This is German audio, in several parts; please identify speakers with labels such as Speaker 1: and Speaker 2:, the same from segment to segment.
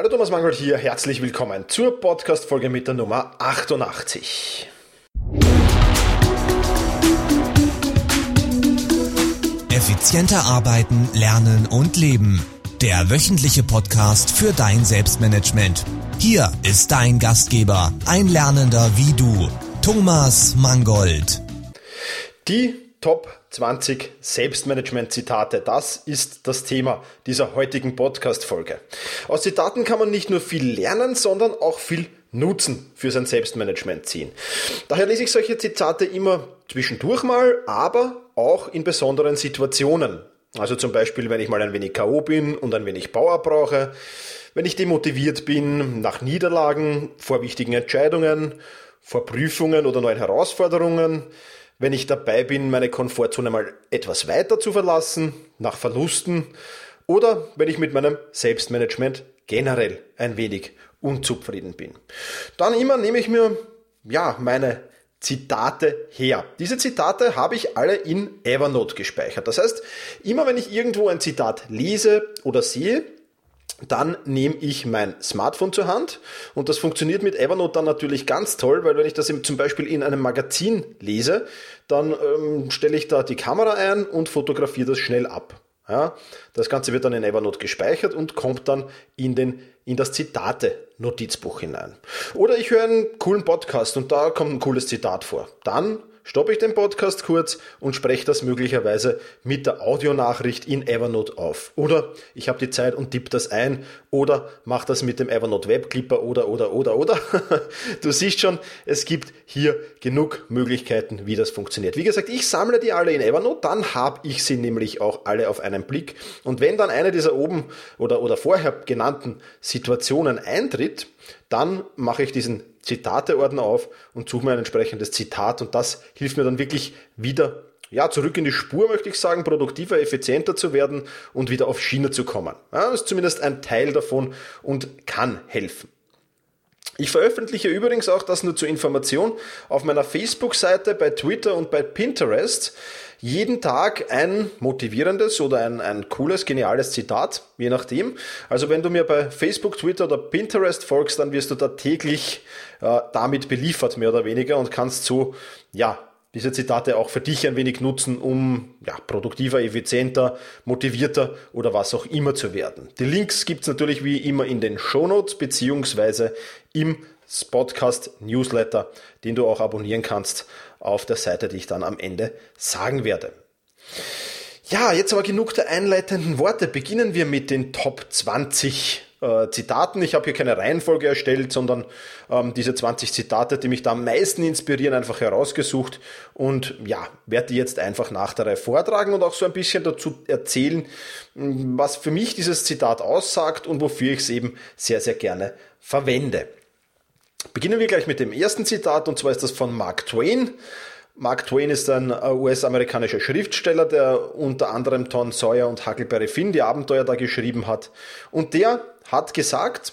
Speaker 1: Hallo Thomas Mangold hier, herzlich willkommen zur Podcast-Folge mit der Nummer 88.
Speaker 2: Effizienter arbeiten, lernen und leben. Der wöchentliche Podcast für dein Selbstmanagement. Hier ist dein Gastgeber, ein Lernender wie du, Thomas Mangold.
Speaker 1: Die Top 20 Selbstmanagement-Zitate. Das ist das Thema dieser heutigen Podcast-Folge. Aus Zitaten kann man nicht nur viel lernen, sondern auch viel Nutzen für sein Selbstmanagement ziehen. Daher lese ich solche Zitate immer zwischendurch mal, aber auch in besonderen Situationen. Also zum Beispiel, wenn ich mal ein wenig K.O. bin und ein wenig Power brauche, wenn ich demotiviert bin nach Niederlagen, vor wichtigen Entscheidungen, vor Prüfungen oder neuen Herausforderungen, wenn ich dabei bin, meine Komfortzone mal etwas weiter zu verlassen, nach Verlusten oder wenn ich mit meinem Selbstmanagement generell ein wenig unzufrieden bin. Dann immer nehme ich mir, ja, meine Zitate her. Diese Zitate habe ich alle in Evernote gespeichert. Das heißt, immer wenn ich irgendwo ein Zitat lese oder sehe, dann nehme ich mein Smartphone zur Hand und das funktioniert mit Evernote dann natürlich ganz toll, weil wenn ich das zum Beispiel in einem Magazin lese, dann ähm, stelle ich da die Kamera ein und fotografiere das schnell ab. Ja, das Ganze wird dann in Evernote gespeichert und kommt dann in, den, in das Zitate-Notizbuch hinein. Oder ich höre einen coolen Podcast und da kommt ein cooles Zitat vor. Dann stoppe ich den Podcast kurz und spreche das möglicherweise mit der Audionachricht in Evernote auf. Oder ich habe die Zeit und tippe das ein oder mache das mit dem Evernote Webclipper oder oder oder oder. du siehst schon, es gibt hier genug Möglichkeiten, wie das funktioniert. Wie gesagt, ich sammle die alle in Evernote, dann habe ich sie nämlich auch alle auf einen Blick. Und wenn dann eine dieser oben oder, oder vorher genannten Situationen eintritt, dann mache ich diesen Zitateordner auf und suche mir ein entsprechendes Zitat und das hilft mir dann wirklich wieder ja, zurück in die Spur, möchte ich sagen, produktiver, effizienter zu werden und wieder auf Schiene zu kommen. Ja, das ist zumindest ein Teil davon und kann helfen. Ich veröffentliche übrigens auch das nur zur Information auf meiner Facebook-Seite, bei Twitter und bei Pinterest jeden Tag ein motivierendes oder ein, ein cooles, geniales Zitat, je nachdem. Also wenn du mir bei Facebook, Twitter oder Pinterest folgst, dann wirst du da täglich äh, damit beliefert, mehr oder weniger, und kannst so, ja, diese Zitate auch für dich ein wenig nutzen, um ja, produktiver, effizienter, motivierter oder was auch immer zu werden. Die Links gibt's natürlich wie immer in den Shownotes beziehungsweise im Spotcast Newsletter, den du auch abonnieren kannst auf der Seite, die ich dann am Ende sagen werde. Ja, jetzt aber genug der einleitenden Worte. Beginnen wir mit den Top 20 äh, Zitaten. Ich habe hier keine Reihenfolge erstellt, sondern ähm, diese 20 Zitate, die mich da am meisten inspirieren, einfach herausgesucht und ja, werde die jetzt einfach nach der Reihe vortragen und auch so ein bisschen dazu erzählen, was für mich dieses Zitat aussagt und wofür ich es eben sehr, sehr gerne verwende. Beginnen wir gleich mit dem ersten Zitat und zwar ist das von Mark Twain. Mark Twain ist ein äh, US-amerikanischer Schriftsteller, der unter anderem Tom Sawyer und Huckleberry Finn die Abenteuer da geschrieben hat. Und der hat gesagt,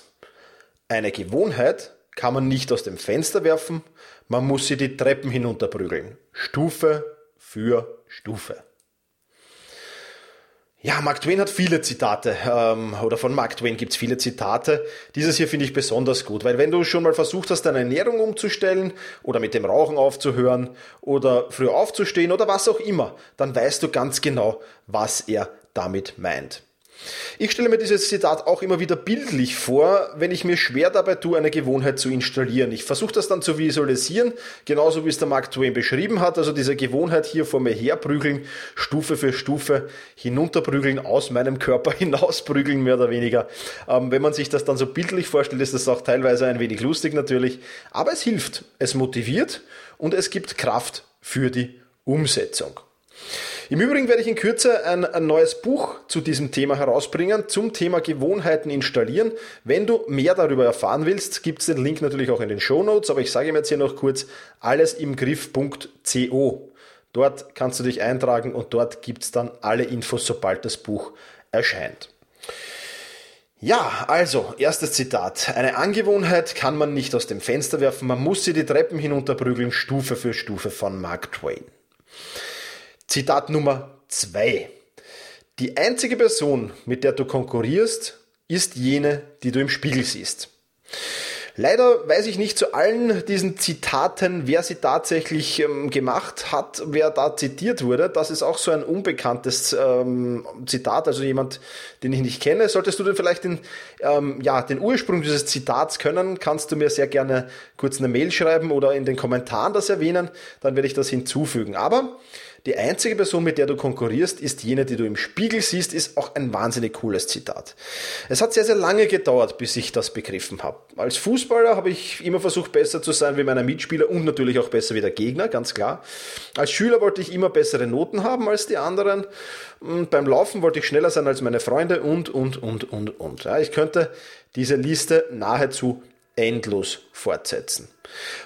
Speaker 1: eine Gewohnheit kann man nicht aus dem Fenster werfen, man muss sie die Treppen hinunterprügeln. Stufe für Stufe. Ja, Mark Twain hat viele Zitate, ähm, oder von Mark Twain gibt's viele Zitate. Dieses hier finde ich besonders gut, weil wenn du schon mal versucht hast, deine Ernährung umzustellen oder mit dem Rauchen aufzuhören oder früher aufzustehen oder was auch immer, dann weißt du ganz genau, was er damit meint. Ich stelle mir dieses Zitat auch immer wieder bildlich vor, wenn ich mir schwer dabei tue, eine Gewohnheit zu installieren. Ich versuche das dann zu visualisieren, genauso wie es der Mark Twain beschrieben hat, also diese Gewohnheit hier vor mir herprügeln, Stufe für Stufe hinunterprügeln, aus meinem Körper hinausprügeln, mehr oder weniger. Ähm, wenn man sich das dann so bildlich vorstellt, ist das auch teilweise ein wenig lustig natürlich, aber es hilft, es motiviert und es gibt Kraft für die Umsetzung. Im Übrigen werde ich in Kürze ein, ein, neues Buch zu diesem Thema herausbringen, zum Thema Gewohnheiten installieren. Wenn du mehr darüber erfahren willst, gibt es den Link natürlich auch in den Show Notes, aber ich sage ihm jetzt hier noch kurz, allesimgriff.co. Dort kannst du dich eintragen und dort gibt es dann alle Infos, sobald das Buch erscheint. Ja, also, erstes Zitat. Eine Angewohnheit kann man nicht aus dem Fenster werfen, man muss sie die Treppen hinunterprügeln, Stufe für Stufe von Mark Twain. Zitat Nummer zwei: Die einzige Person, mit der du konkurrierst, ist jene, die du im Spiegel siehst. Leider weiß ich nicht zu allen diesen Zitaten, wer sie tatsächlich ähm, gemacht hat, wer da zitiert wurde. Das ist auch so ein unbekanntes ähm, Zitat, also jemand, den ich nicht kenne. Solltest du denn vielleicht den, ähm, ja, den Ursprung dieses Zitats können, kannst du mir sehr gerne kurz eine Mail schreiben oder in den Kommentaren das erwähnen, dann werde ich das hinzufügen. Aber die einzige Person, mit der du konkurrierst, ist jene, die du im Spiegel siehst, ist auch ein wahnsinnig cooles Zitat. Es hat sehr, sehr lange gedauert, bis ich das begriffen habe. Als Fußballer habe ich immer versucht, besser zu sein wie meine Mitspieler und natürlich auch besser wie der Gegner, ganz klar. Als Schüler wollte ich immer bessere Noten haben als die anderen. Und beim Laufen wollte ich schneller sein als meine Freunde und, und, und, und, und. Ja, ich könnte diese Liste nahezu endlos fortsetzen.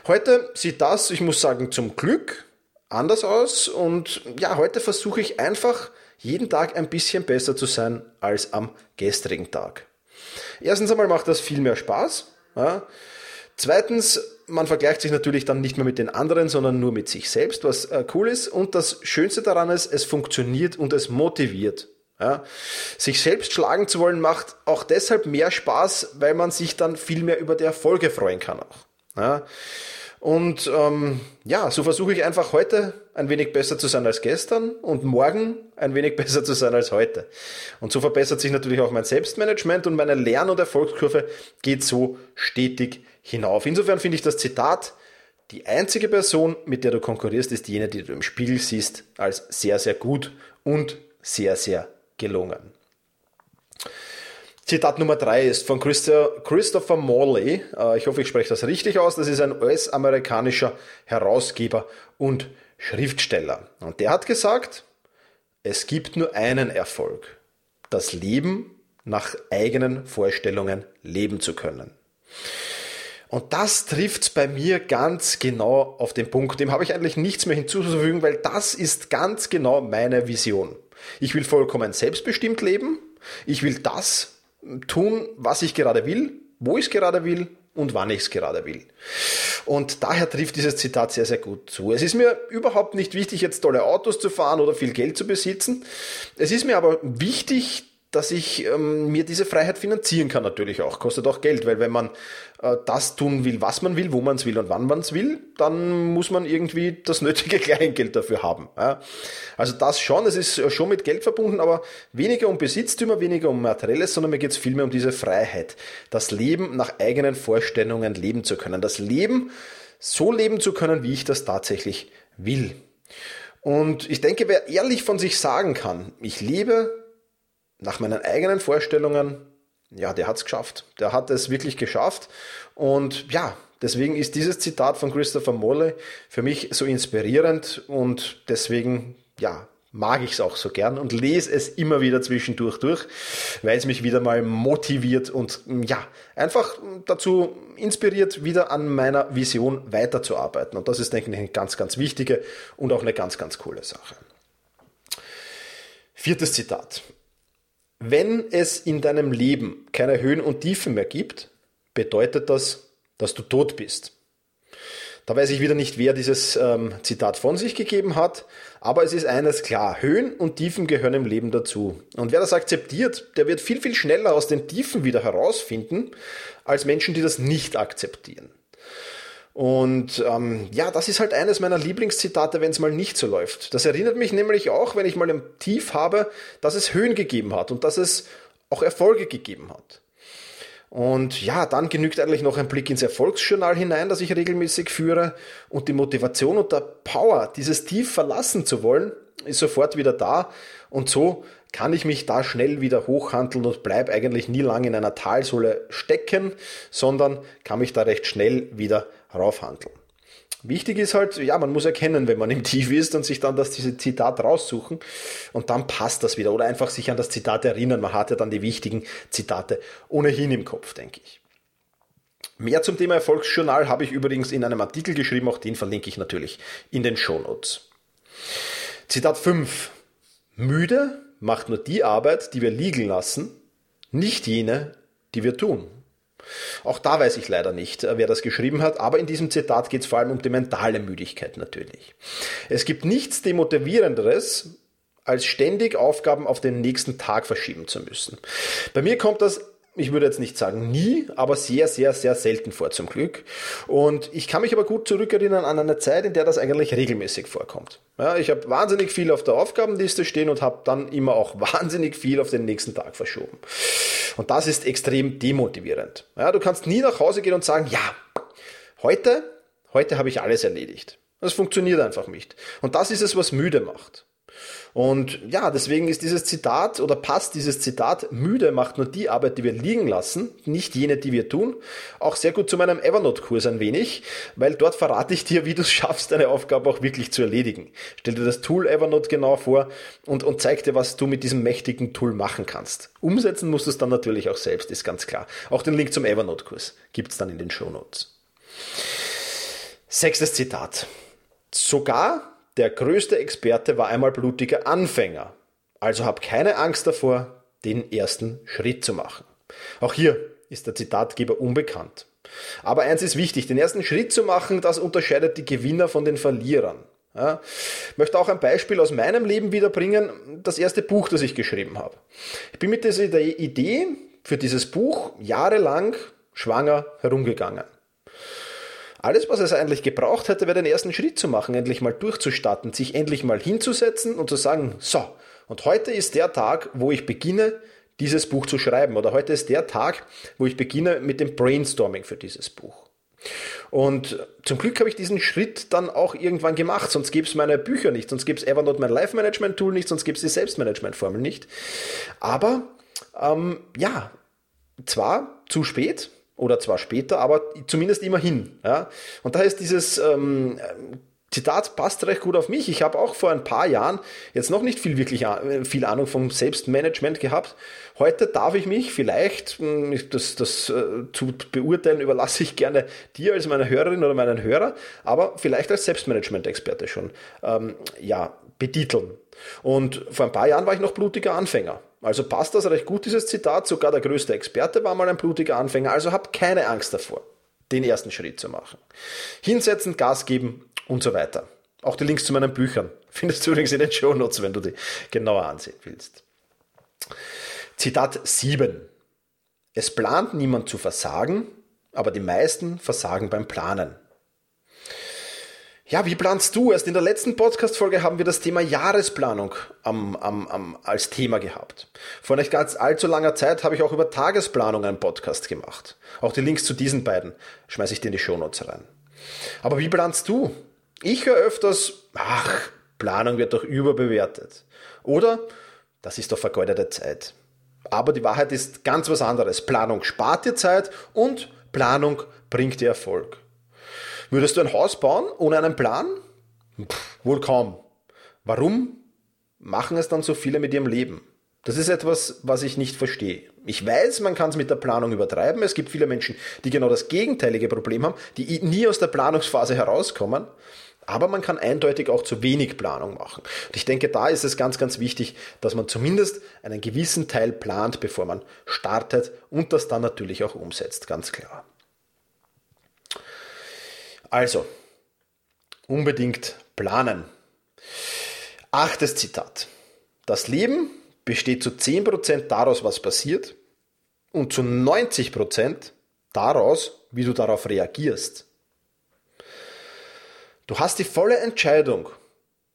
Speaker 1: Heute sieht das, ich muss sagen, zum Glück anders aus und ja, heute versuche ich einfach jeden Tag ein bisschen besser zu sein als am gestrigen Tag. Erstens einmal macht das viel mehr Spaß. Ja. Zweitens, man vergleicht sich natürlich dann nicht mehr mit den anderen, sondern nur mit sich selbst, was äh, cool ist. Und das Schönste daran ist, es funktioniert und es motiviert. Ja. Sich selbst schlagen zu wollen macht auch deshalb mehr Spaß, weil man sich dann viel mehr über die Erfolge freuen kann auch. Ja. Und ähm, ja, so versuche ich einfach heute ein wenig besser zu sein als gestern und morgen ein wenig besser zu sein als heute. Und so verbessert sich natürlich auch mein Selbstmanagement und meine Lern- und Erfolgskurve geht so stetig hinauf. Insofern finde ich das Zitat, die einzige Person, mit der du konkurrierst, ist jene, die du im Spiegel siehst, als sehr, sehr gut und sehr, sehr gelungen. Zitat Nummer drei ist von Christopher Morley. Äh, ich hoffe, ich spreche das richtig aus. Das ist ein US-amerikanischer Herausgeber und Schriftsteller. Und der hat gesagt, es gibt nur einen Erfolg. Das Leben nach eigenen Vorstellungen leben zu können. Und das trifft bei mir ganz genau auf den Punkt. Dem habe ich eigentlich nichts mehr hinzuzufügen, weil das ist ganz genau meine Vision. Ich will vollkommen selbstbestimmt leben. Ich will das tun, was ich gerade will, wo ich es gerade will und wann ich es gerade will. Und daher trifft dieses Zitat sehr, sehr gut zu. Es ist mir überhaupt nicht wichtig, jetzt tolle Autos zu fahren oder viel Geld zu besitzen. Es ist mir aber wichtig, dass ich ähm, mir diese Freiheit finanzieren kann natürlich auch. Kostet auch Geld, weil wenn man äh, das tun will, was man will, wo man es will und wann man es will, dann muss man irgendwie das nötige Kleingeld dafür haben. Ja? Also das schon, es ist schon mit Geld verbunden, aber weniger um Besitztümer, weniger um Materielles, sondern mir geht es vielmehr um diese Freiheit. Das Leben nach eigenen Vorstellungen leben zu können. Das Leben so leben zu können, wie ich das tatsächlich will. Und ich denke, wer ehrlich von sich sagen kann, ich lebe nach meinen eigenen Vorstellungen, ja, der hat es geschafft. Der hat es wirklich geschafft. Und ja, deswegen ist dieses Zitat von Christopher Morley für mich so inspirierend und deswegen, ja, mag ich es auch so gern und lese es immer wieder zwischendurch durch, weil es mich wieder mal motiviert und ja, einfach dazu inspiriert, wieder an meiner Vision weiterzuarbeiten. Und das ist, denke ich, eine ganz, ganz wichtige und auch eine ganz, ganz coole Sache. Viertes Zitat. Wenn es in deinem Leben keine Höhen und Tiefen mehr gibt, bedeutet das, dass du tot bist. Da weiß ich wieder nicht, wer dieses ähm, Zitat von sich gegeben hat, aber es ist eines klar, Höhen und Tiefen gehören im Leben dazu. Und wer das akzeptiert, der wird viel, viel schneller aus den Tiefen wieder herausfinden, als Menschen, die das nicht akzeptieren. Und ähm, ja, das ist halt eines meiner Lieblingszitate, wenn es mal nicht so läuft. Das erinnert mich nämlich auch, wenn ich mal ein Tief habe, dass es Höhen gegeben hat und dass es auch Erfolge gegeben hat. Und ja, dann genügt eigentlich noch ein Blick ins Erfolgsjournal hinein, das ich regelmäßig führe. Und die Motivation und der Power, dieses Tief verlassen zu wollen, ist sofort wieder da. Und so kann ich mich da schnell wieder hochhandeln und bleibe eigentlich nie lange in einer Talsohle stecken, sondern kann mich da recht schnell wieder raufhandeln. Wichtig ist halt, ja, man muss erkennen, wenn man im Tief ist und sich dann das diese Zitat raussuchen und dann passt das wieder oder einfach sich an das Zitat erinnern. Man hat ja dann die wichtigen Zitate ohnehin im Kopf, denke ich. Mehr zum Thema Erfolgsjournal habe ich übrigens in einem Artikel geschrieben, auch den verlinke ich natürlich in den Shownotes. Zitat 5. Müde macht nur die Arbeit, die wir liegen lassen, nicht jene, die wir tun. Auch da weiß ich leider nicht, äh, wer das geschrieben hat, aber in diesem Zitat geht es vor allem um die mentale Müdigkeit natürlich. Es gibt nichts Demotivierenderes, als ständig Aufgaben auf den nächsten Tag verschieben zu müssen. Bei mir kommt das ich würde jetzt nicht sagen nie, aber sehr, sehr, sehr selten vor zum Glück. Und ich kann mich aber gut zurückerinnern an eine Zeit, in der das eigentlich regelmäßig vorkommt. Ja, ich habe wahnsinnig viel auf der Aufgabenliste stehen und habe dann immer auch wahnsinnig viel auf den nächsten Tag verschoben. Und das ist extrem demotivierend. Ja, du kannst nie nach Hause gehen und sagen, ja, heute, heute habe ich alles erledigt. Das funktioniert einfach nicht. Und das ist es, was müde macht. Und ja, deswegen ist dieses Zitat oder passt dieses Zitat, müde macht nur die Arbeit, die wir liegen lassen, nicht jene, die wir tun, auch sehr gut zu meinem Evernote-Kurs ein wenig, weil dort verrate ich dir, wie du es schaffst, deine Aufgabe auch wirklich zu erledigen. Stell dir das Tool Evernote genau vor und, und zeig dir, was du mit diesem mächtigen Tool machen kannst. Umsetzen musst du es dann natürlich auch selbst, ist ganz klar. Auch den Link zum Evernote-Kurs gibt's dann in den Show Notes. Sechstes Zitat. Sogar der größte Experte war einmal blutiger Anfänger. Also hab keine Angst davor, den ersten Schritt zu machen. Auch hier ist der Zitatgeber unbekannt. Aber eins ist wichtig, den ersten Schritt zu machen, das unterscheidet die Gewinner von den Verlierern. Ja, möchte auch ein Beispiel aus meinem Leben wiederbringen, das erste Buch, das ich geschrieben habe. Ich bin mit dieser Idee für dieses Buch jahrelang schwanger herumgegangen. Alles, was es eigentlich gebraucht hätte, wäre den ersten Schritt zu machen, endlich mal durchzustarten, sich endlich mal hinzusetzen und zu sagen, so, und heute ist der Tag, wo ich beginne, dieses Buch zu schreiben. Oder heute ist der Tag, wo ich beginne mit dem Brainstorming für dieses Buch. Und zum Glück habe ich diesen Schritt dann auch irgendwann gemacht, sonst gäbe es meine Bücher nicht, sonst gäbe es Evernote mein Life Management Tool nicht, sonst gäbe es die Selbstmanagement Formel nicht. Aber ähm, ja, zwar zu spät, oder zwar später, aber zumindest immerhin. Ja? Und daher ist dieses ähm, Zitat passt recht gut auf mich. Ich habe auch vor ein paar Jahren jetzt noch nicht viel wirklich äh, viel Ahnung vom Selbstmanagement gehabt. Heute darf ich mich vielleicht, hm, das, das äh, zu beurteilen, überlasse ich gerne dir als meine Hörerin oder meinen Hörer, aber vielleicht als Selbstmanagement-Experte schon ähm, ja, betiteln. Und vor ein paar Jahren war ich noch blutiger Anfänger. Also passt das recht gut, dieses Zitat. Sogar der größte Experte war mal ein blutiger Anfänger. Also habt keine Angst davor, den ersten Schritt zu machen. Hinsetzen, Gas geben und so weiter. Auch die Links zu meinen Büchern findest du übrigens in den Show Notes, wenn du die genauer ansehen willst. Zitat 7. Es plant niemand zu versagen, aber die meisten versagen beim Planen. Ja, wie planst du? Erst in der letzten Podcast-Folge haben wir das Thema Jahresplanung am, am, am, als Thema gehabt. Vor nicht ganz allzu langer Zeit habe ich auch über Tagesplanung einen Podcast gemacht. Auch die Links zu diesen beiden schmeiße ich dir in die Shownotes rein. Aber wie planst du? Ich höre öfters, ach, Planung wird doch überbewertet. Oder, das ist doch vergeudete Zeit. Aber die Wahrheit ist ganz was anderes. Planung spart dir Zeit und Planung bringt dir Erfolg. Würdest du ein Haus bauen ohne einen Plan? Pff, wohl kaum. Warum machen es dann so viele mit ihrem Leben? Das ist etwas, was ich nicht verstehe. Ich weiß, man kann es mit der Planung übertreiben. Es gibt viele Menschen, die genau das gegenteilige Problem haben, die nie aus der Planungsphase herauskommen. Aber man kann eindeutig auch zu wenig Planung machen. Und ich denke, da ist es ganz, ganz wichtig, dass man zumindest einen gewissen Teil plant, bevor man startet und das dann natürlich auch umsetzt, ganz klar. Also, unbedingt planen. Achtes Zitat. Das Leben besteht zu 10% daraus, was passiert und zu 90% daraus, wie du darauf reagierst. Du hast die volle Entscheidung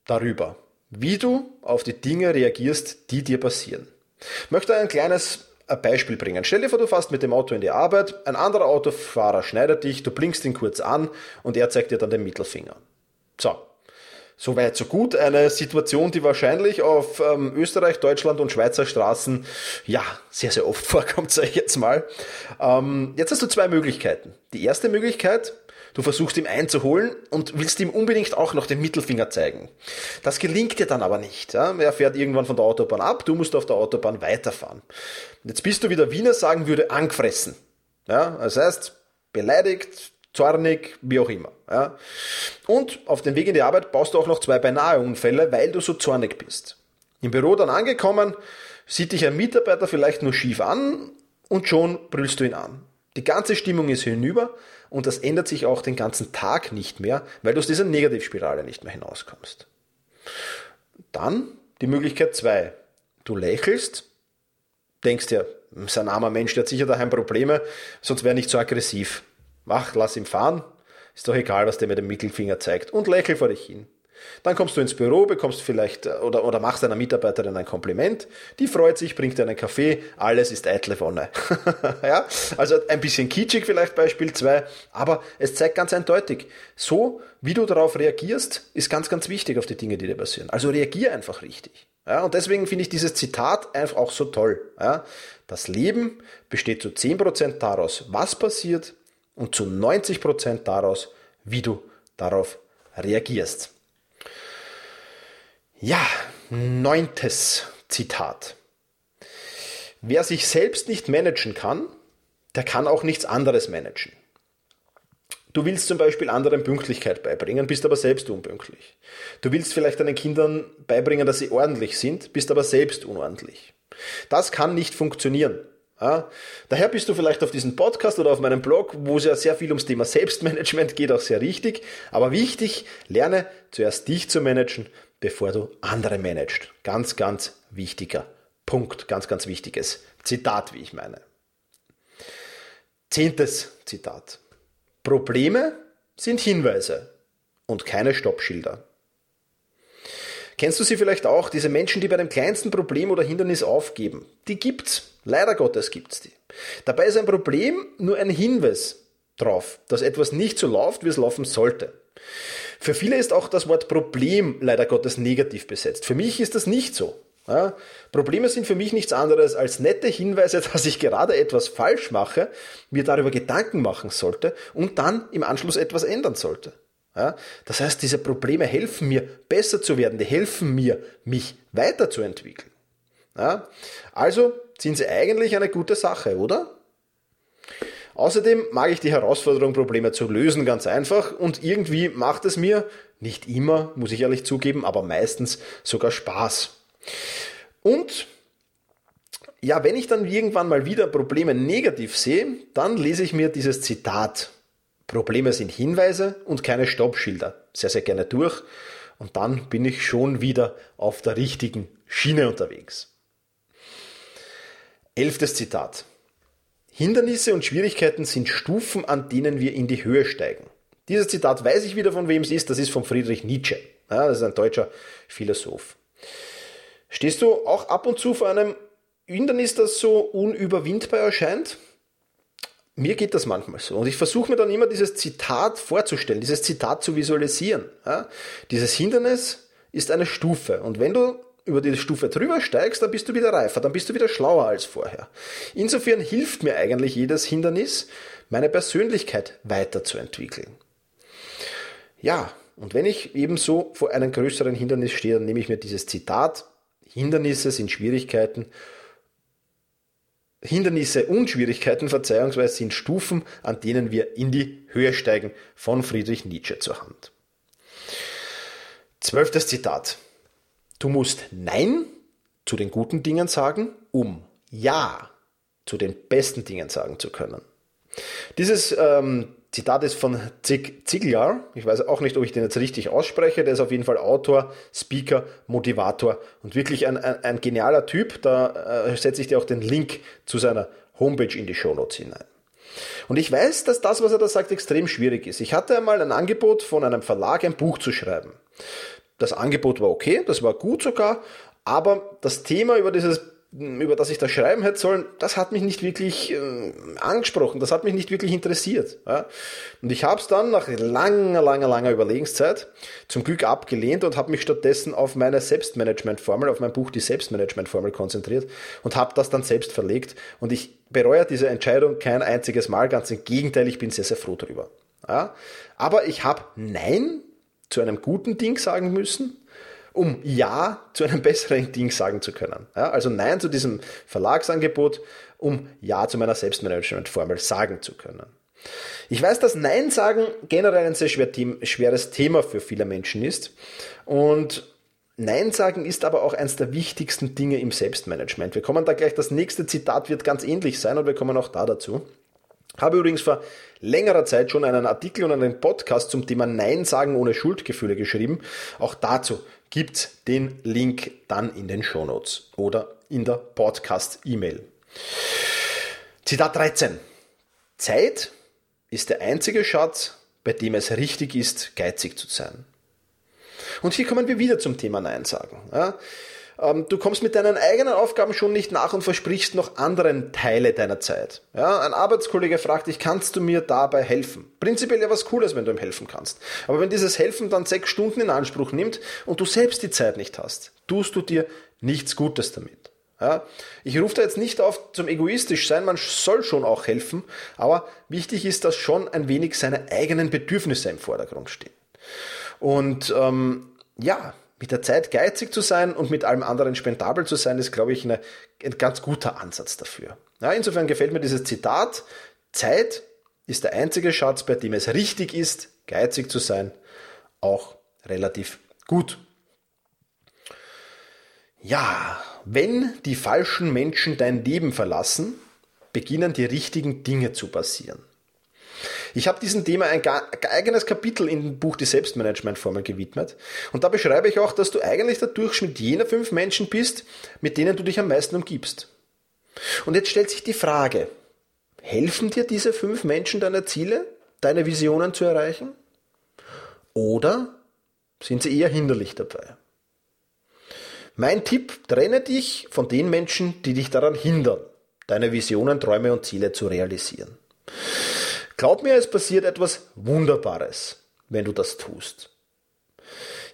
Speaker 1: darüber, wie du auf die Dinge reagierst, die dir passieren. Ich möchte ein kleines ein Beispiel bringen. Stell dir vor, du fährst mit dem Auto in die Arbeit, ein anderer Autofahrer schneidet dich, du blinkst ihn kurz an und er zeigt dir dann den Mittelfinger. So. Soweit, so gut. Eine Situation, die wahrscheinlich auf ähm, Österreich, Deutschland und Schweizer Straßen ja sehr, sehr oft vorkommt, sage ich jetzt mal. Ähm, jetzt hast du zwei Möglichkeiten. Die erste Möglichkeit, Du versuchst ihm einzuholen und willst ihm unbedingt auch noch den Mittelfinger zeigen. Das gelingt dir dann aber nicht. Ja? Er fährt irgendwann von der Autobahn ab, du musst auf der Autobahn weiterfahren. Jetzt bist du, wie der Wiener sagen würde, angefressen. Ja? Das heißt, beleidigt, zornig, wie auch immer. Ja? Und auf dem Weg in die Arbeit baust du auch noch zwei beinahe Unfälle, weil du so zornig bist. Im Büro dann angekommen, sieht dich ein Mitarbeiter vielleicht nur schief an und schon brüllst du ihn an. Die ganze Stimmung ist hinüber und das ändert sich auch den ganzen Tag nicht mehr, weil du aus dieser Negativspirale nicht mehr hinauskommst. Dann die Möglichkeit zwei. Du lächelst, denkst dir, ist ein armer Mensch, der hat sicher daheim Probleme, sonst wäre er nicht so aggressiv. Mach, lass ihn fahren, ist doch egal, was der mit dem Mittelfinger zeigt und lächel vor dich hin. Dann kommst du ins Büro, bekommst vielleicht oder, oder machst einer Mitarbeiterin ein Kompliment, die freut sich, bringt dir einen Kaffee, alles ist eitle Wonne. ja? Also ein bisschen kitschig vielleicht Beispiel 2, aber es zeigt ganz eindeutig, so wie du darauf reagierst, ist ganz, ganz wichtig auf die Dinge, die dir passieren. Also reagier einfach richtig. Ja? Und deswegen finde ich dieses Zitat einfach auch so toll. Ja? Das Leben besteht zu 10% daraus, was passiert und zu 90% daraus, wie du darauf reagierst. Ja, neuntes Zitat. Wer sich selbst nicht managen kann, der kann auch nichts anderes managen. Du willst zum Beispiel anderen Pünktlichkeit beibringen, bist aber selbst unpünktlich. Du willst vielleicht deinen Kindern beibringen, dass sie ordentlich sind, bist aber selbst unordentlich. Das kann nicht funktionieren. Daher bist du vielleicht auf diesem Podcast oder auf meinem Blog, wo es ja sehr viel ums Thema Selbstmanagement geht, auch sehr richtig. Aber wichtig, lerne zuerst dich zu managen, bevor du andere managst. Ganz, ganz wichtiger Punkt, ganz, ganz wichtiges Zitat, wie ich meine. Zehntes Zitat. Probleme sind Hinweise und keine Stoppschilder. Kennst du sie vielleicht auch, diese Menschen, die bei dem kleinsten Problem oder Hindernis aufgeben? Die gibt's. Leider Gottes gibt's die. Dabei ist ein Problem nur ein Hinweis drauf, dass etwas nicht so läuft, wie es laufen sollte. Für viele ist auch das Wort Problem leider Gottes negativ besetzt. Für mich ist das nicht so. Ja, Probleme sind für mich nichts anderes als nette Hinweise, dass ich gerade etwas falsch mache, mir darüber Gedanken machen sollte und dann im Anschluss etwas ändern sollte. Ja, das heißt, diese Probleme helfen mir, besser zu werden, die helfen mir, mich weiterzuentwickeln. Ja, also sind sie eigentlich eine gute Sache, oder? Außerdem mag ich die Herausforderung, Probleme zu lösen, ganz einfach und irgendwie macht es mir, nicht immer, muss ich ehrlich zugeben, aber meistens sogar Spaß. Und ja, wenn ich dann irgendwann mal wieder Probleme negativ sehe, dann lese ich mir dieses Zitat. Probleme sind Hinweise und keine Stoppschilder. Sehr, sehr gerne durch. Und dann bin ich schon wieder auf der richtigen Schiene unterwegs. Elftes Zitat. Hindernisse und Schwierigkeiten sind Stufen, an denen wir in die Höhe steigen. Dieses Zitat weiß ich wieder, von wem es ist. Das ist von Friedrich Nietzsche. Ja, das ist ein deutscher Philosoph. Stehst du auch ab und zu vor einem Hindernis, das so unüberwindbar erscheint? Mir geht das manchmal so. Und ich versuche mir dann immer dieses Zitat vorzustellen, dieses Zitat zu visualisieren. Ja, dieses Hindernis ist eine Stufe. Und wenn du über die Stufe drüber steigst, dann bist du wieder reifer, dann bist du wieder schlauer als vorher. Insofern hilft mir eigentlich jedes Hindernis, meine Persönlichkeit weiterzuentwickeln. Ja, und wenn ich ebenso vor einem größeren Hindernis stehe, dann nehme ich mir dieses Zitat, Hindernisse sind Schwierigkeiten, Hindernisse und Schwierigkeiten, verzeihungsweise sind Stufen, an denen wir in die Höhe steigen, von Friedrich Nietzsche zur Hand. Zwölftes Zitat. Du musst Nein zu den guten Dingen sagen, um Ja zu den besten Dingen sagen zu können. Dieses ähm, Zitat ist von Zig Ziglar. Ich weiß auch nicht, ob ich den jetzt richtig ausspreche. Der ist auf jeden Fall Autor, Speaker, Motivator und wirklich ein, ein, ein genialer Typ. Da äh, setze ich dir auch den Link zu seiner Homepage in die Show Notes hinein. Und ich weiß, dass das, was er da sagt, extrem schwierig ist. Ich hatte einmal ein Angebot von einem Verlag, ein Buch zu schreiben. Das Angebot war okay, das war gut sogar, aber das Thema, über dieses über das ich da schreiben hätte sollen, das hat mich nicht wirklich äh, angesprochen, das hat mich nicht wirklich interessiert. Ja. Und ich habe es dann nach langer, langer, langer Überlegenszeit zum Glück abgelehnt und habe mich stattdessen auf meine Selbstmanagement-Formel, auf mein Buch die Selbstmanagement-Formel konzentriert und habe das dann selbst verlegt. Und ich bereue diese Entscheidung kein einziges Mal, ganz im Gegenteil, ich bin sehr, sehr froh darüber. Ja. Aber ich habe Nein zu einem guten Ding sagen müssen, um Ja zu einem besseren Ding sagen zu können. Ja, also Nein zu diesem Verlagsangebot, um Ja zu meiner Selbstmanagement-Formel sagen zu können. Ich weiß, dass Nein sagen generell ein sehr schwer, schweres Thema für viele Menschen ist. Und Nein sagen ist aber auch eines der wichtigsten Dinge im Selbstmanagement. Wir kommen da gleich, das nächste Zitat wird ganz ähnlich sein und wir kommen auch da dazu. Habe übrigens vor längerer Zeit schon einen Artikel und einen Podcast zum Thema Nein sagen ohne Schuldgefühle geschrieben. Auch dazu gibt's den Link dann in den Shownotes oder in der Podcast-E-Mail. Zitat 13. Zeit ist der einzige Schatz, bei dem es richtig ist, geizig zu sein. Und hier kommen wir wieder zum Thema Nein sagen. Ja? Ähm, du kommst mit deinen eigenen Aufgaben schon nicht nach und versprichst noch anderen Teile deiner Zeit. Ja, ein Arbeitskollege fragt dich, kannst du mir dabei helfen? Prinzipiell ja was Cooles, wenn du ihm helfen kannst. Aber wenn dieses Helfen dann sechs Stunden in Anspruch nimmt und du selbst die Zeit nicht hast, tust du dir nichts Gutes damit. Ja, ich rufe da jetzt nicht auf zum egoistisch sein, man soll schon auch helfen, aber wichtig ist, dass schon ein wenig seine eigenen Bedürfnisse im Vordergrund stehen. Und ähm, ja, mit der Zeit geizig zu sein und mit allem anderen spendabel zu sein, ist, glaube ich, eine, ein ganz guter Ansatz dafür. Ja, insofern gefällt mir dieses Zitat, Zeit ist der einzige Schatz, bei dem es richtig ist, geizig zu sein, auch relativ gut. Ja, wenn die falschen Menschen dein Leben verlassen, beginnen die richtigen Dinge zu passieren. Ich habe diesem Thema ein eigenes Kapitel in dem Buch Die Selbstmanagement-Formel gewidmet. Und da beschreibe ich auch, dass du eigentlich der Durchschnitt jener fünf Menschen bist, mit denen du dich am meisten umgibst. Und jetzt stellt sich die Frage, helfen dir diese fünf Menschen deine Ziele, deine Visionen zu erreichen? Oder sind sie eher hinderlich dabei? Mein Tipp, trenne dich von den Menschen, die dich daran hindern, deine Visionen, Träume und Ziele zu realisieren. Glaub mir, es passiert etwas Wunderbares, wenn du das tust.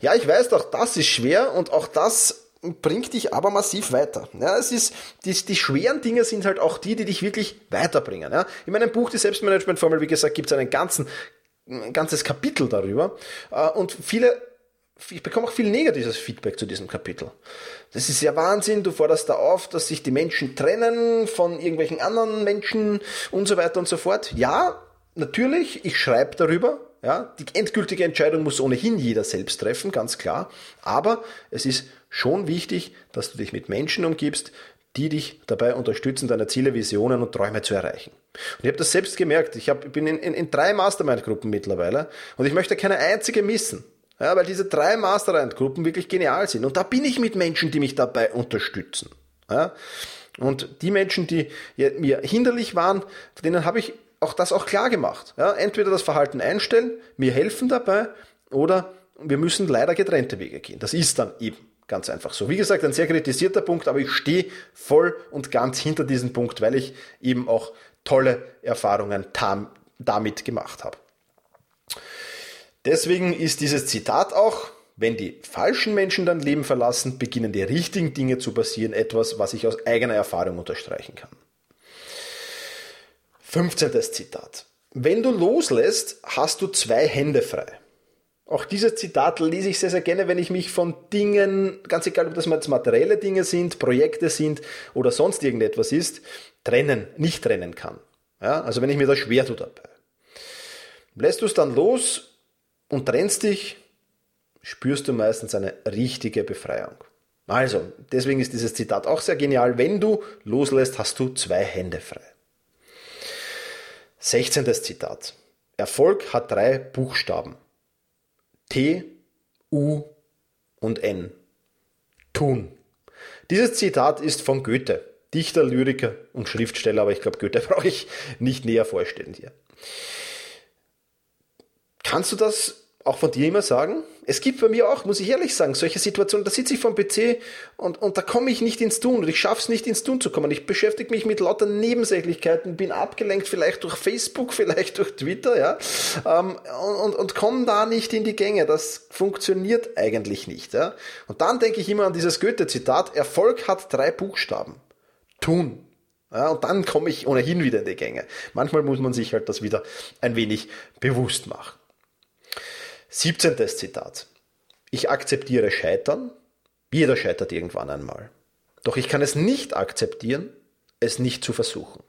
Speaker 1: Ja, ich weiß, auch das ist schwer und auch das bringt dich aber massiv weiter. Ja, es ist, die, die schweren Dinge sind halt auch die, die dich wirklich weiterbringen. Ja. In meinem Buch, die Selbstmanagement-Formel, wie gesagt, gibt es einen ganzen, ein ganzes Kapitel darüber. Äh, und viele, ich bekomme auch viel negatives Feedback zu diesem Kapitel. Das ist ja Wahnsinn, du forderst da auf, dass sich die Menschen trennen von irgendwelchen anderen Menschen und so weiter und so fort. Ja, natürlich, ich schreibe darüber. Ja, die endgültige Entscheidung muss ohnehin jeder selbst treffen, ganz klar. Aber es ist schon wichtig, dass du dich mit Menschen umgibst, die dich dabei unterstützen, deine Ziele, Visionen und Träume zu erreichen. Und ich habe das selbst gemerkt. Ich hab, bin in, in, in drei Mastermind-Gruppen mittlerweile und ich möchte keine einzige missen. Ja, weil diese drei Mastermind-Gruppen wirklich genial sind. Und da bin ich mit Menschen, die mich dabei unterstützen. Ja? Und die Menschen, die mir hinderlich waren, denen habe ich auch das auch klar gemacht. Ja, entweder das Verhalten einstellen, mir helfen dabei oder wir müssen leider getrennte Wege gehen. Das ist dann eben ganz einfach so. Wie gesagt, ein sehr kritisierter Punkt, aber ich stehe voll und ganz hinter diesem Punkt, weil ich eben auch tolle Erfahrungen damit gemacht habe. Deswegen ist dieses Zitat auch, wenn die falschen Menschen dein Leben verlassen, beginnen die richtigen Dinge zu passieren, etwas, was ich aus eigener Erfahrung unterstreichen kann. 15. Zitat. Wenn du loslässt, hast du zwei Hände frei. Auch dieses Zitat lese ich sehr, sehr gerne, wenn ich mich von Dingen, ganz egal ob das jetzt materielle Dinge sind, Projekte sind oder sonst irgendetwas ist, trennen, nicht trennen kann. Ja, also wenn ich mir da schwer tue dabei. Lässt du es dann los und trennst dich, spürst du meistens eine richtige Befreiung. Also, deswegen ist dieses Zitat auch sehr genial. Wenn du loslässt, hast du zwei Hände frei. 16. Zitat. Erfolg hat drei Buchstaben. T, U und N. Tun. Dieses Zitat ist von Goethe, Dichter, Lyriker und Schriftsteller, aber ich glaube, Goethe brauche ich nicht näher vorstellen hier. Kannst du das auch von dir immer sagen? Es gibt bei mir auch, muss ich ehrlich sagen, solche Situationen, da sitze ich vom PC und, und da komme ich nicht ins Tun und ich schaffe es nicht ins Tun zu kommen. Ich beschäftige mich mit lauter Nebensächlichkeiten, bin abgelenkt vielleicht durch Facebook, vielleicht durch Twitter, ja, ähm, und, und, und komme da nicht in die Gänge. Das funktioniert eigentlich nicht. Ja. Und dann denke ich immer an dieses Goethe-Zitat, Erfolg hat drei Buchstaben. Tun. Ja, und dann komme ich ohnehin wieder in die Gänge. Manchmal muss man sich halt das wieder ein wenig bewusst machen. 17. Zitat. Ich akzeptiere Scheitern. Jeder scheitert irgendwann einmal. Doch ich kann es nicht akzeptieren, es nicht zu versuchen.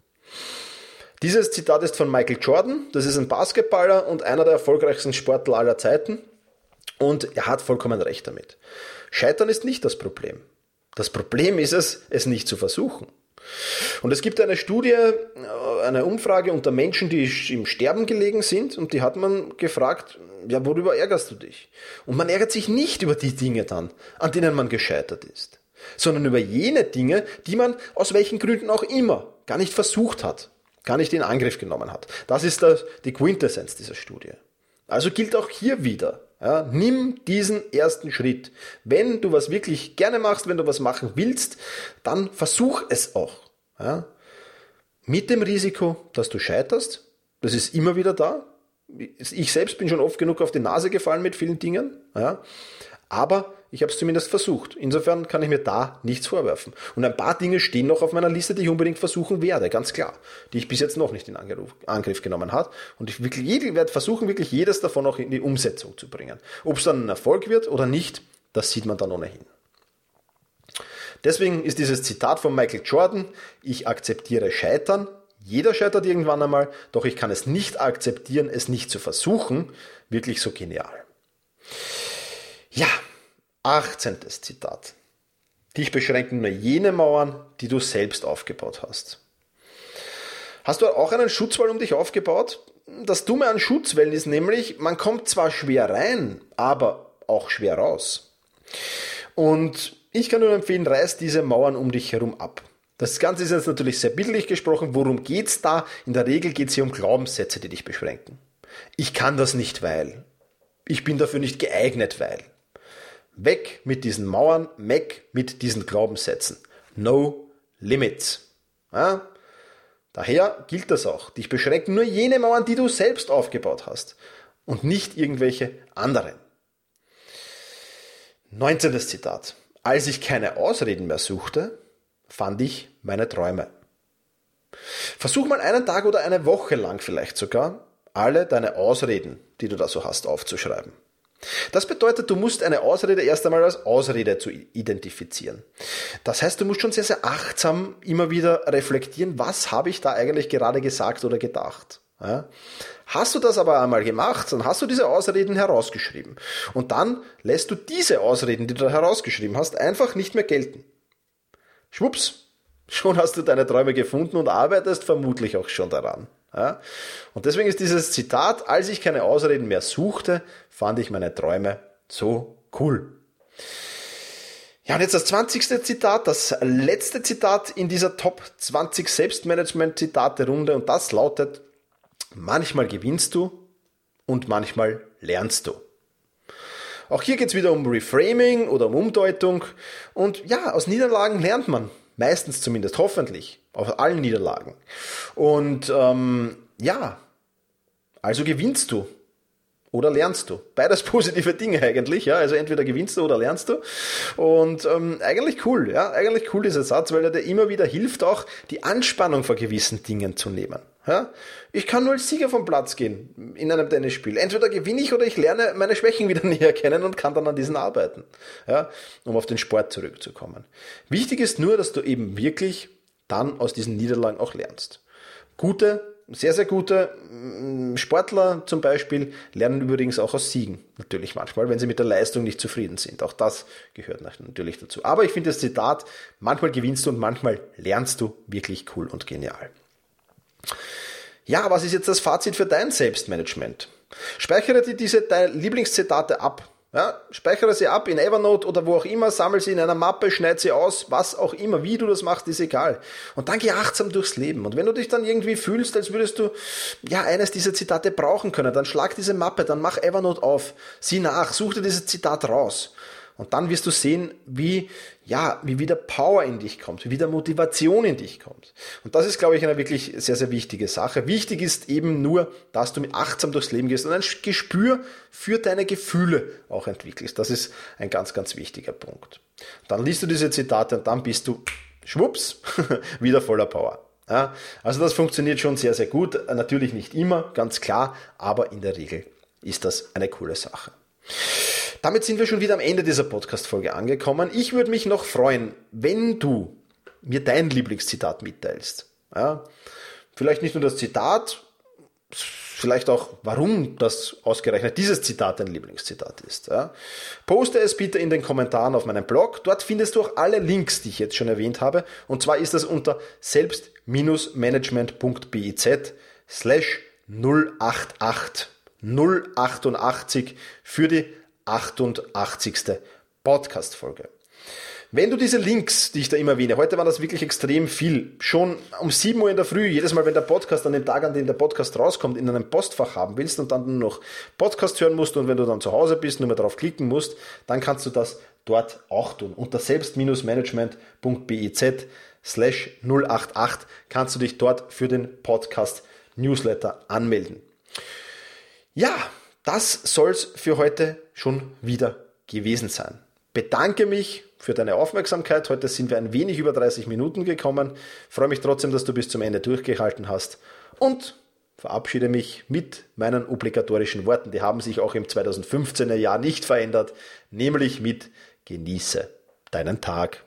Speaker 1: Dieses Zitat ist von Michael Jordan. Das ist ein Basketballer und einer der erfolgreichsten Sportler aller Zeiten. Und er hat vollkommen recht damit. Scheitern ist nicht das Problem. Das Problem ist es, es nicht zu versuchen. Und es gibt eine Studie, eine Umfrage unter Menschen, die im Sterben gelegen sind, und die hat man gefragt, ja, worüber ärgerst du dich? Und man ärgert sich nicht über die Dinge dann, an denen man gescheitert ist, sondern über jene Dinge, die man aus welchen Gründen auch immer gar nicht versucht hat, gar nicht in Angriff genommen hat. Das ist die Quintessenz dieser Studie. Also gilt auch hier wieder, ja, nimm diesen ersten Schritt. Wenn du was wirklich gerne machst, wenn du was machen willst, dann versuch es auch. Ja. Mit dem Risiko, dass du scheiterst, das ist immer wieder da. Ich selbst bin schon oft genug auf die Nase gefallen mit vielen Dingen. Ja. Aber ich habe es zumindest versucht. Insofern kann ich mir da nichts vorwerfen. Und ein paar Dinge stehen noch auf meiner Liste, die ich unbedingt versuchen werde, ganz klar, die ich bis jetzt noch nicht in Angriff genommen habe. Und ich wirklich, werde versuchen, wirklich jedes davon auch in die Umsetzung zu bringen. Ob es dann ein Erfolg wird oder nicht, das sieht man dann ohnehin. Deswegen ist dieses Zitat von Michael Jordan, ich akzeptiere Scheitern. Jeder scheitert irgendwann einmal, doch ich kann es nicht akzeptieren, es nicht zu versuchen, wirklich so genial. Ja, 18. Zitat. Dich beschränken nur jene Mauern, die du selbst aufgebaut hast. Hast du auch einen Schutzwall um dich aufgebaut? Das Dumme an Schutzwellen ist nämlich, man kommt zwar schwer rein, aber auch schwer raus. Und ich kann nur empfehlen, reiß diese Mauern um dich herum ab. Das Ganze ist jetzt natürlich sehr bildlich gesprochen. Worum geht's da? In der Regel geht es hier um Glaubenssätze, die dich beschränken. Ich kann das nicht, weil. Ich bin dafür nicht geeignet, weil. Weg mit diesen Mauern, weg mit diesen Glaubenssätzen. No limits. Ja? Daher gilt das auch. Dich beschränken nur jene Mauern, die du selbst aufgebaut hast und nicht irgendwelche anderen. 19. Zitat. Als ich keine Ausreden mehr suchte, fand ich meine Träume. Versuch mal einen Tag oder eine Woche lang vielleicht sogar, alle deine Ausreden, die du da so hast, aufzuschreiben. Das bedeutet, du musst eine Ausrede erst einmal als Ausrede zu identifizieren. Das heißt, du musst schon sehr, sehr achtsam immer wieder reflektieren, was habe ich da eigentlich gerade gesagt oder gedacht. Ja? Hast du das aber einmal gemacht, dann hast du diese Ausreden herausgeschrieben. Und dann lässt du diese Ausreden, die du da herausgeschrieben hast, einfach nicht mehr gelten. Schwupps, schon hast du deine Träume gefunden und arbeitest vermutlich auch schon daran. Ja? Und deswegen ist dieses Zitat, als ich keine Ausreden mehr suchte, fand ich meine Träume so cool. Ja, und jetzt das 20. Zitat, das letzte Zitat in dieser Top 20 Selbstmanagement-Zitate-Runde und das lautet, manchmal gewinnst du und manchmal lernst du. Auch hier geht es wieder um Reframing oder um Umdeutung und ja, aus Niederlagen lernt man. Meistens zumindest, hoffentlich. Auf allen Niederlagen. Und ähm, ja, also gewinnst du oder lernst du. Beides positive Dinge eigentlich, ja. Also entweder gewinnst du oder lernst du. Und ähm, eigentlich cool, ja. Eigentlich cool dieser Satz, weil er dir immer wieder hilft, auch die Anspannung vor gewissen Dingen zu nehmen. Ja? Ich kann nur als Sieger vom Platz gehen in einem Tennisspiel. Entweder gewinne ich oder ich lerne meine Schwächen wieder näher kennen und kann dann an diesen arbeiten, ja? um auf den Sport zurückzukommen. Wichtig ist nur, dass du eben wirklich dann aus diesen Niederlagen auch lernst. Gute, sehr, sehr gute mm, Sportler zum Beispiel lernen übrigens auch aus Siegen. Natürlich manchmal, wenn sie mit der Leistung nicht zufrieden sind. Auch das gehört natürlich dazu. Aber ich finde das Zitat, manchmal gewinnst du und manchmal lernst du wirklich cool und genial. Ja, was ist jetzt das Fazit für dein Selbstmanagement? Speichere dir diese Lieblingszitate ab. Ja, speichere sie ab in Evernote oder wo auch immer, sammel sie in einer Mappe, schneid sie aus, was auch immer, wie du das machst, ist egal. Und dann geh achtsam durchs Leben. Und wenn du dich dann irgendwie fühlst, als würdest du ja eines dieser Zitate brauchen können, dann schlag diese Mappe, dann mach Evernote auf, sieh nach, such dir dieses Zitat raus. Und dann wirst du sehen, wie, ja, wie wieder Power in dich kommt, wie wieder Motivation in dich kommt. Und das ist, glaube ich, eine wirklich sehr, sehr wichtige Sache. Wichtig ist eben nur, dass du mit achtsam durchs Leben gehst und ein Gespür für deine Gefühle auch entwickelst. Das ist ein ganz, ganz wichtiger Punkt. Dann liest du diese Zitate und dann bist du, schwupps, wieder voller Power. Ja, also das funktioniert schon sehr, sehr gut. Natürlich nicht immer, ganz klar, aber in der Regel ist das eine coole Sache. Damit sind wir schon wieder am Ende dieser Podcast-Folge angekommen. Ich würde mich noch freuen, wenn du mir dein Lieblingszitat mitteilst. Ja? Vielleicht nicht nur das Zitat, vielleicht auch, warum das ausgerechnet dieses Zitat dein Lieblingszitat ist. Ja? Poste es bitte in den Kommentaren auf meinem Blog. Dort findest du auch alle Links, die ich jetzt schon erwähnt habe. Und zwar ist das unter selbst-management.biz slash 088 088 für die 88. Podcast-Folge. Wenn du diese Links, die ich da immer erwähne, heute war das wirklich extrem viel, schon um 7 Uhr in der Früh, jedes Mal, wenn der Podcast an dem Tag, an dem der Podcast rauskommt, in einem Postfach haben willst und dann nur noch Podcast hören musst und wenn du dann zu Hause bist, nur mal drauf klicken musst, dann kannst du das dort auch tun. Unter selbst-management.biz slash 088 kannst du dich dort für den Podcast Newsletter anmelden. Ja, das soll's für heute schon wieder gewesen sein. Bedanke mich für deine Aufmerksamkeit. Heute sind wir ein wenig über 30 Minuten gekommen. Freue mich trotzdem, dass du bis zum Ende durchgehalten hast und verabschiede mich mit meinen obligatorischen Worten. Die haben sich auch im 2015er Jahr nicht verändert, nämlich mit Genieße deinen Tag.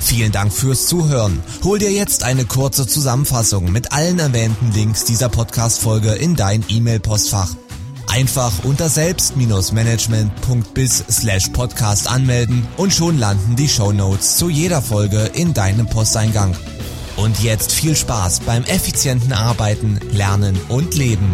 Speaker 2: Vielen Dank fürs Zuhören. Hol dir jetzt eine kurze Zusammenfassung mit allen erwähnten Links dieser Podcast-Folge in dein E-Mail-Postfach. Einfach unter selbst-management.biz slash podcast anmelden und schon landen die Show Notes zu jeder Folge in deinem Posteingang. Und jetzt viel Spaß beim effizienten Arbeiten, Lernen und Leben.